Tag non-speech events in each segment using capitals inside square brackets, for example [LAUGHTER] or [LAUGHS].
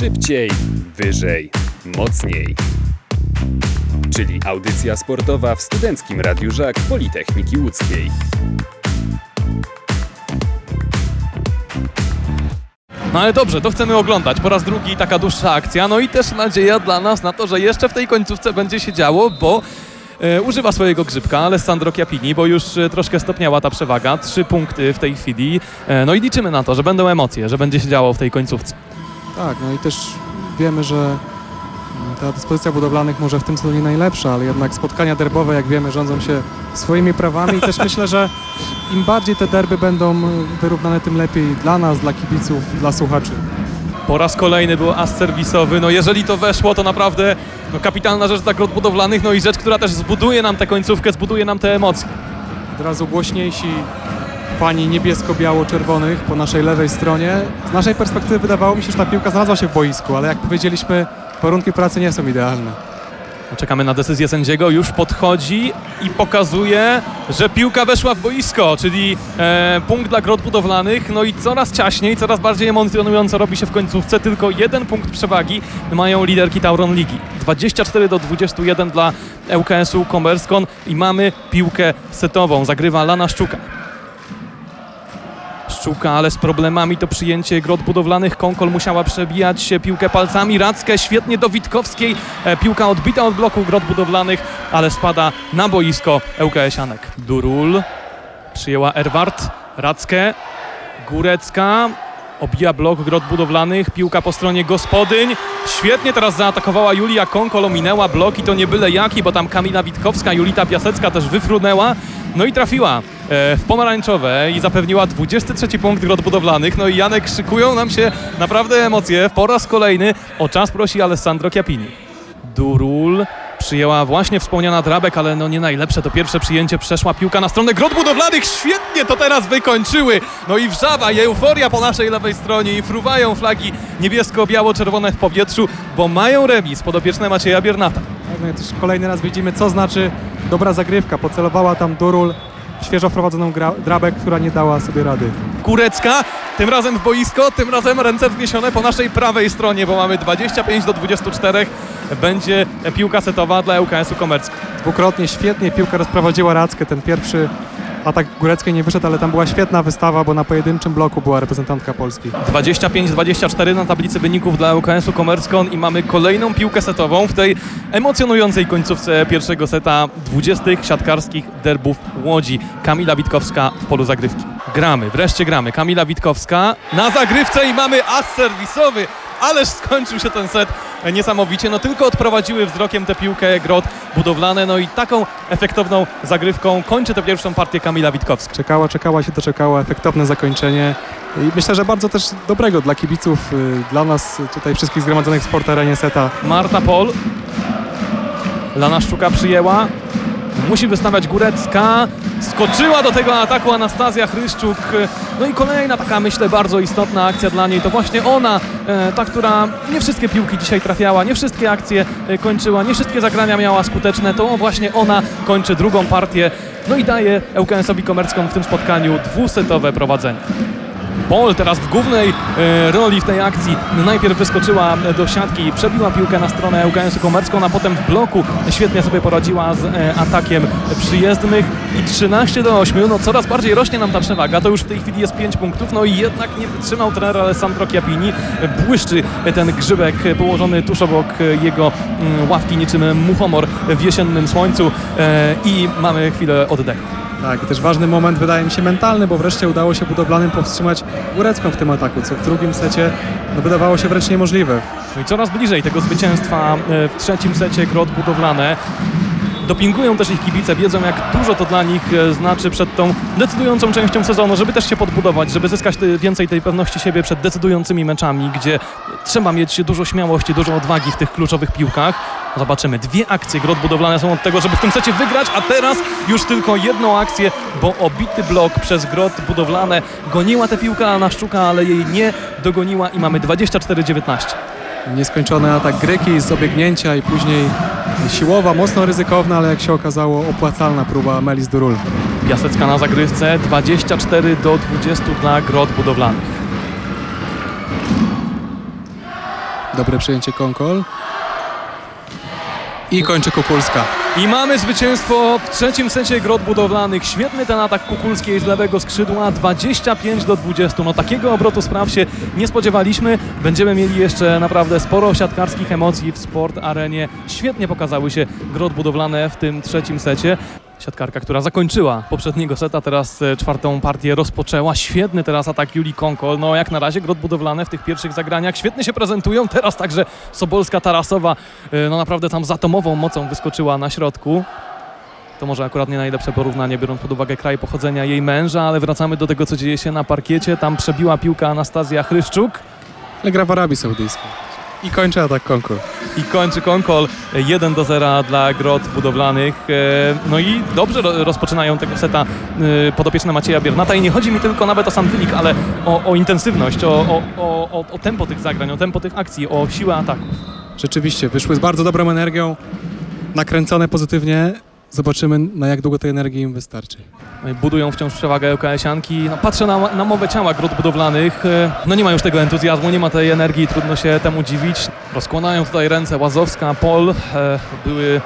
Szybciej, wyżej, mocniej. Czyli audycja sportowa w Studenckim Radiu Żak Politechniki Łódzkiej. No ale dobrze, to chcemy oglądać. Po raz drugi taka dłuższa akcja. No i też nadzieja dla nas na to, że jeszcze w tej końcówce będzie się działo, bo e, używa swojego grzybka Alessandro Chiappini, bo już e, troszkę stopniała ta przewaga. Trzy punkty w tej chwili. E, no i liczymy na to, że będą emocje, że będzie się działo w tej końcówce. Tak, no i też wiemy, że ta dyspozycja budowlanych może w tym sezonie najlepsza, ale jednak spotkania derbowe, jak wiemy, rządzą się swoimi prawami i też myślę, że im bardziej te derby będą wyrównane, tym lepiej dla nas, dla kibiców, dla słuchaczy. Po raz kolejny był as serwisowy. No jeżeli to weszło, to naprawdę no, kapitalna rzecz dla grot budowlanych, no i rzecz, która też zbuduje nam tę końcówkę, zbuduje nam te emocje. Od razu głośniejsi fani niebiesko-biało-czerwonych po naszej lewej stronie. Z naszej perspektywy wydawało mi się, że ta piłka znalazła się w boisku, ale jak powiedzieliśmy, warunki pracy nie są idealne. Czekamy na decyzję sędziego, już podchodzi i pokazuje, że piłka weszła w boisko, czyli e, punkt dla grot budowlanych. No i coraz ciaśniej, coraz bardziej emocjonująco robi się w końcówce. Tylko jeden punkt przewagi mają liderki Tauron Ligi. 24 do 21 dla ŁKS-u Komerskon i mamy piłkę setową. Zagrywa Lana Szczuka. Szczuka, ale z problemami to przyjęcie grot budowlanych. Konkol musiała przebijać się piłkę palcami. Rackę świetnie do Witkowskiej. E, piłka odbita od bloku grot budowlanych, ale spada na boisko ŁKS-ianek. Durul przyjęła Erwart. Rackę. Górecka. Obija blok grot budowlanych. Piłka po stronie gospodyń. Świetnie teraz zaatakowała Julia Konkol. Ominęła blok i to nie byle jaki, bo tam Kamila Witkowska, Julita Piasecka też wyfrunęła. No i trafiła w pomarańczowe i zapewniła 23 punkt grot budowlanych. No i Janek, szykują nam się naprawdę emocje. Po raz kolejny o czas prosi Alessandro Chiappini. Durul przyjęła właśnie wspomniana Drabek, ale no nie najlepsze to pierwsze przyjęcie. Przeszła piłka na stronę grot budowlanych. Świetnie to teraz wykończyły. No i wrzawa i euforia po naszej lewej stronie i fruwają flagi niebiesko-biało-czerwone w powietrzu, bo mają remis podopieczne Macieja Biernata. Tak, no i też kolejny raz widzimy, co znaczy dobra zagrywka. Pocelowała tam Durul, świeżo wprowadzoną gra- Drabek, która nie dała sobie rady. Kurecka, tym razem w boisko, tym razem ręce wzniesione po naszej prawej stronie, bo mamy 25 do 24. Będzie piłka setowa dla ŁKS-u Komercka. Dwukrotnie świetnie piłka rozprowadziła Rackę. Ten pierwszy atak Góreckiej nie wyszedł, ale tam była świetna wystawa, bo na pojedynczym bloku była reprezentantka Polski. 25-24 na tablicy wyników dla ŁKS-u Komerskon i mamy kolejną piłkę setową w tej emocjonującej końcówce pierwszego seta 20 siatkarskich derbów Łodzi. Kamila Witkowska w polu zagrywki. Gramy, wreszcie gramy. Kamila Witkowska na zagrywce i mamy as serwisowy. Ależ skończył się ten set niesamowicie. No tylko odprowadziły wzrokiem tę piłkę grot budowlane. No i taką efektowną zagrywką kończy tę pierwszą partię Kamila Witkowska. Czekała, czekała się doczekała, efektowne zakończenie i myślę, że bardzo też dobrego dla kibiców, y, dla nas y, tutaj wszystkich zgromadzonych w sportarenie seta. Marta Pol. Lana Szczuka przyjęła. Musi wystawiać Górecka. Skoczyła do tego ataku Anastazja Chryszczuk. No i kolejna taka, myślę, bardzo istotna akcja dla niej. To właśnie ona, e, ta, która nie wszystkie piłki dzisiaj trafiała, nie wszystkie akcje e, kończyła, nie wszystkie zagrania miała skuteczne. To właśnie ona kończy drugą partię. No i daje ŁKS-owi Komerskom w tym spotkaniu dwusetowe prowadzenie. Pol teraz w głównej e, roli w tej akcji. Najpierw wyskoczyła do siatki, przebiła piłkę na stronę ŁKS-u Komerską, a potem w bloku świetnie sobie poradziła z e, atakiem przyjezdnych i 13 do 8. No coraz bardziej rośnie nam ta przewaga. To już w tej chwili jest 5 punktów. No i jednak nie wytrzymał trener Alessandro Chiappini. Błyszczy ten grzybek położony tuż obok jego mm, ławki niczym muchomor w jesiennym słońcu e, i mamy chwilę oddechu. Tak, i też ważny moment wydaje mi się mentalny, bo wreszcie udało się budowlanym powstrzymać Górecką w tym ataku, co w drugim secie no, wydawało się wręcz niemożliwe. No i coraz bliżej tego zwycięstwa e, w trzecim secie grot budowlane. Dopingują też ich kibice, wiedzą jak dużo to dla nich e, znaczy przed tą decydującą częścią sezonu, żeby też się podbudować, żeby zyskać więcej tej pewności siebie przed decydującymi meczami, gdzie trzeba mieć dużo śmiałości, dużo odwagi w tych kluczowych piłkach. Zobaczymy, dwie akcje grot budowlane są od tego, żeby w tym secie wygrać, a teraz już tylko jedną akcję, bo obity blok przez grot budowlane goniła tę piłkę na Szczuka, ale jej nie dogoniła i mamy 24-19. Nieskończony atak Gryki z obiegnięcia i później siłowa, mocno ryzykowna, ale jak się okazało opłacalna próba Melis Durul. Piasecka na zagrywce 24 do 20 dla grot budowlanych. Dobre przyjęcie Konkol. I kończy Kukulska. I mamy zwycięstwo w trzecim secie grot budowlanych. Świetny ten atak Kukulskiej z lewego skrzydła, 25 do 20. No takiego obrotu spraw się nie spodziewaliśmy. Będziemy mieli jeszcze naprawdę sporo siatkarskich emocji w sport arenie. Świetnie pokazały się grot budowlane w tym trzecim secie. Siatkarka, która zakończyła poprzedniego seta, teraz e, czwartą partię rozpoczęła. Świetny teraz atak Julii Konkol. No jak na razie grot budowlane w tych pierwszych zagraniach świetnie się prezentują. Teraz także Sobolska Tarasowa e, no naprawdę tam z atomową mocą wyskoczyła na środku. To może akurat nie najlepsze porównanie, biorąc pod uwagę kraj pochodzenia jej męża, ale wracamy do tego, co dzieje się na parkiecie. Tam przebiła piłka Anastazja Chryszczuk. Ale gra w Arabii Saudyjskiej. I kończy atak Konkol. i kończy Konkol 1 do 0 dla grot budowlanych. E, No i dobrze ro- rozpoczynają tego seta e, podopieczne Macieja Biernata i nie chodzi mi tylko nawet o sam wynik, ale o, o intensywność, o, o, o, o, tempo tych zagrań, o tempo tych akcji, o siłę ataku. Rzeczywiście, wyszły z bardzo dobrą energią, nakręcone pozytywnie. Zobaczymy, na jak długo tej energii im wystarczy. I Budują wciąż przewagę LKS-ianki. No, patrzę na, na mowę ciała grot budowlanych. E, No nie ma już tego entuzjazmu, nie ma tej energii, trudno się temu dziwić. Rozkładają tutaj ręce Łazowska, Pol. E, były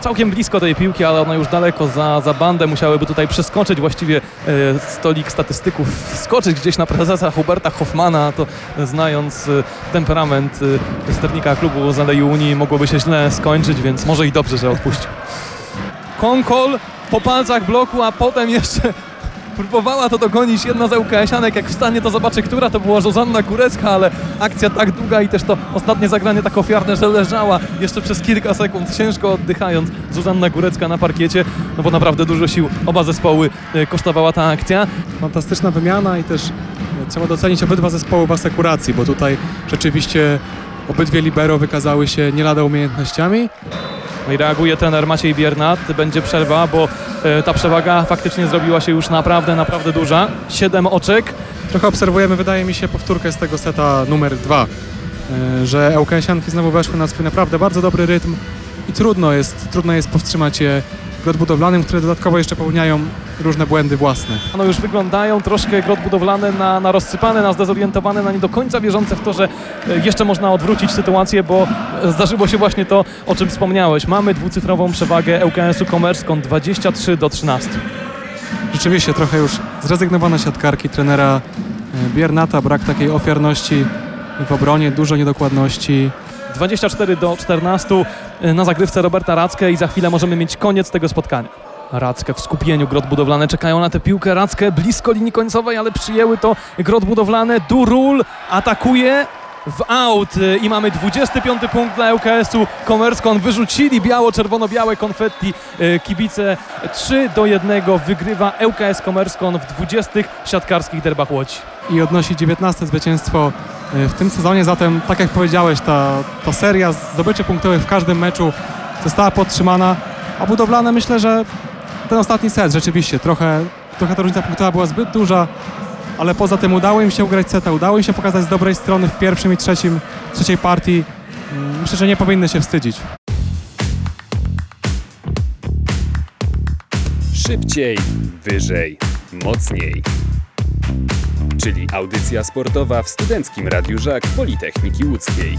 całkiem blisko tej piłki, ale one już daleko za, za bandę. Musiałyby tutaj przeskoczyć właściwie e, stolik statystyków, wskoczyć gdzieś na prezesa Huberta Hoffmana. To e, znając e, temperament e, sternika klubu z Alei Unii mogłoby się źle skończyć, więc może i dobrze, że odpuścił. Konkol po palcach bloku, a potem jeszcze [LAUGHS] próbowała to dogonić jedna z ŁKS-anek. Jak wstanie, to zobaczy, która to była Zuzanna Górecka, ale akcja tak długa i też to ostatnie zagranie tak ofiarne, że leżała jeszcze przez kilka sekund, ciężko oddychając. Zuzanna Górecka na parkiecie, no bo naprawdę dużo sił oba zespoły e, kosztowała ta akcja. Fantastyczna wymiana i też e, trzeba docenić obydwa zespoły w asekuracji, bo tutaj rzeczywiście obydwie libero wykazały się nie lada umiejętnościami. I reaguje trener Maciej Biernat. Będzie przerwa, bo e, ta przewaga faktycznie zrobiła się już naprawdę, naprawdę duża. Siedem oczek. Trochę obserwujemy, wydaje mi się, powtórkę z tego seta numer dwa, e, że ŁKS-ianki znowu weszły na swój naprawdę bardzo dobry rytm i trudno jest, trudno jest powstrzymać je grot budowlanym, które dodatkowo jeszcze popełniają różne błędy własne. No już wyglądają troszkę grot budowlane na, na rozsypane, na zdezorientowane, na nie do końca wierzące w to, że e, jeszcze można odwrócić sytuację, bo zdarzyło się właśnie to, o czym wspomniałeś. Mamy dwucyfrową przewagę ŁKS-u Komerską 23 do 13. Rzeczywiście trochę już zrezygnowane siatkarki trenera e, Biernata, brak takiej ofiarności w obronie, dużo niedokładności. 24 do 14 na zagrywce Roberta Rackę i za chwilę możemy mieć koniec tego spotkania. Rackę w skupieniu, grot budowlane czekają na tę piłkę. Rackę blisko linii końcowej, ale przyjęły to grot budowlane. Durul atakuje w aut y, i mamy 25 punkt dla ŁKS-u Komerskon. Wyrzucili biało-czerwono-białe konfetti. Y, Kibice 3 do 1 wygrywa ŁKS Komerskon w 20 siatkarskich derbach Łodzi. i odnosi 19 zwycięstwo w tym sezonie. Zatem, tak jak powiedziałeś, ta, ta seria zdobyczy punktowych w każdym meczu została podtrzymana, a budowlane myślę, że ten ostatni set rzeczywiście trochę, trochę ta różnica punktowa była zbyt duża, ale poza tym udało im się ugrać seta, udało im się pokazać z dobrej strony w pierwszym i trzecim, trzeciej partii. Mm, Myślę, że nie powinny się wstydzić. Szybciej, wyżej, mocniej. Czyli audycja sportowa w Studenckim Radiu Żak Politechniki Łódzkiej.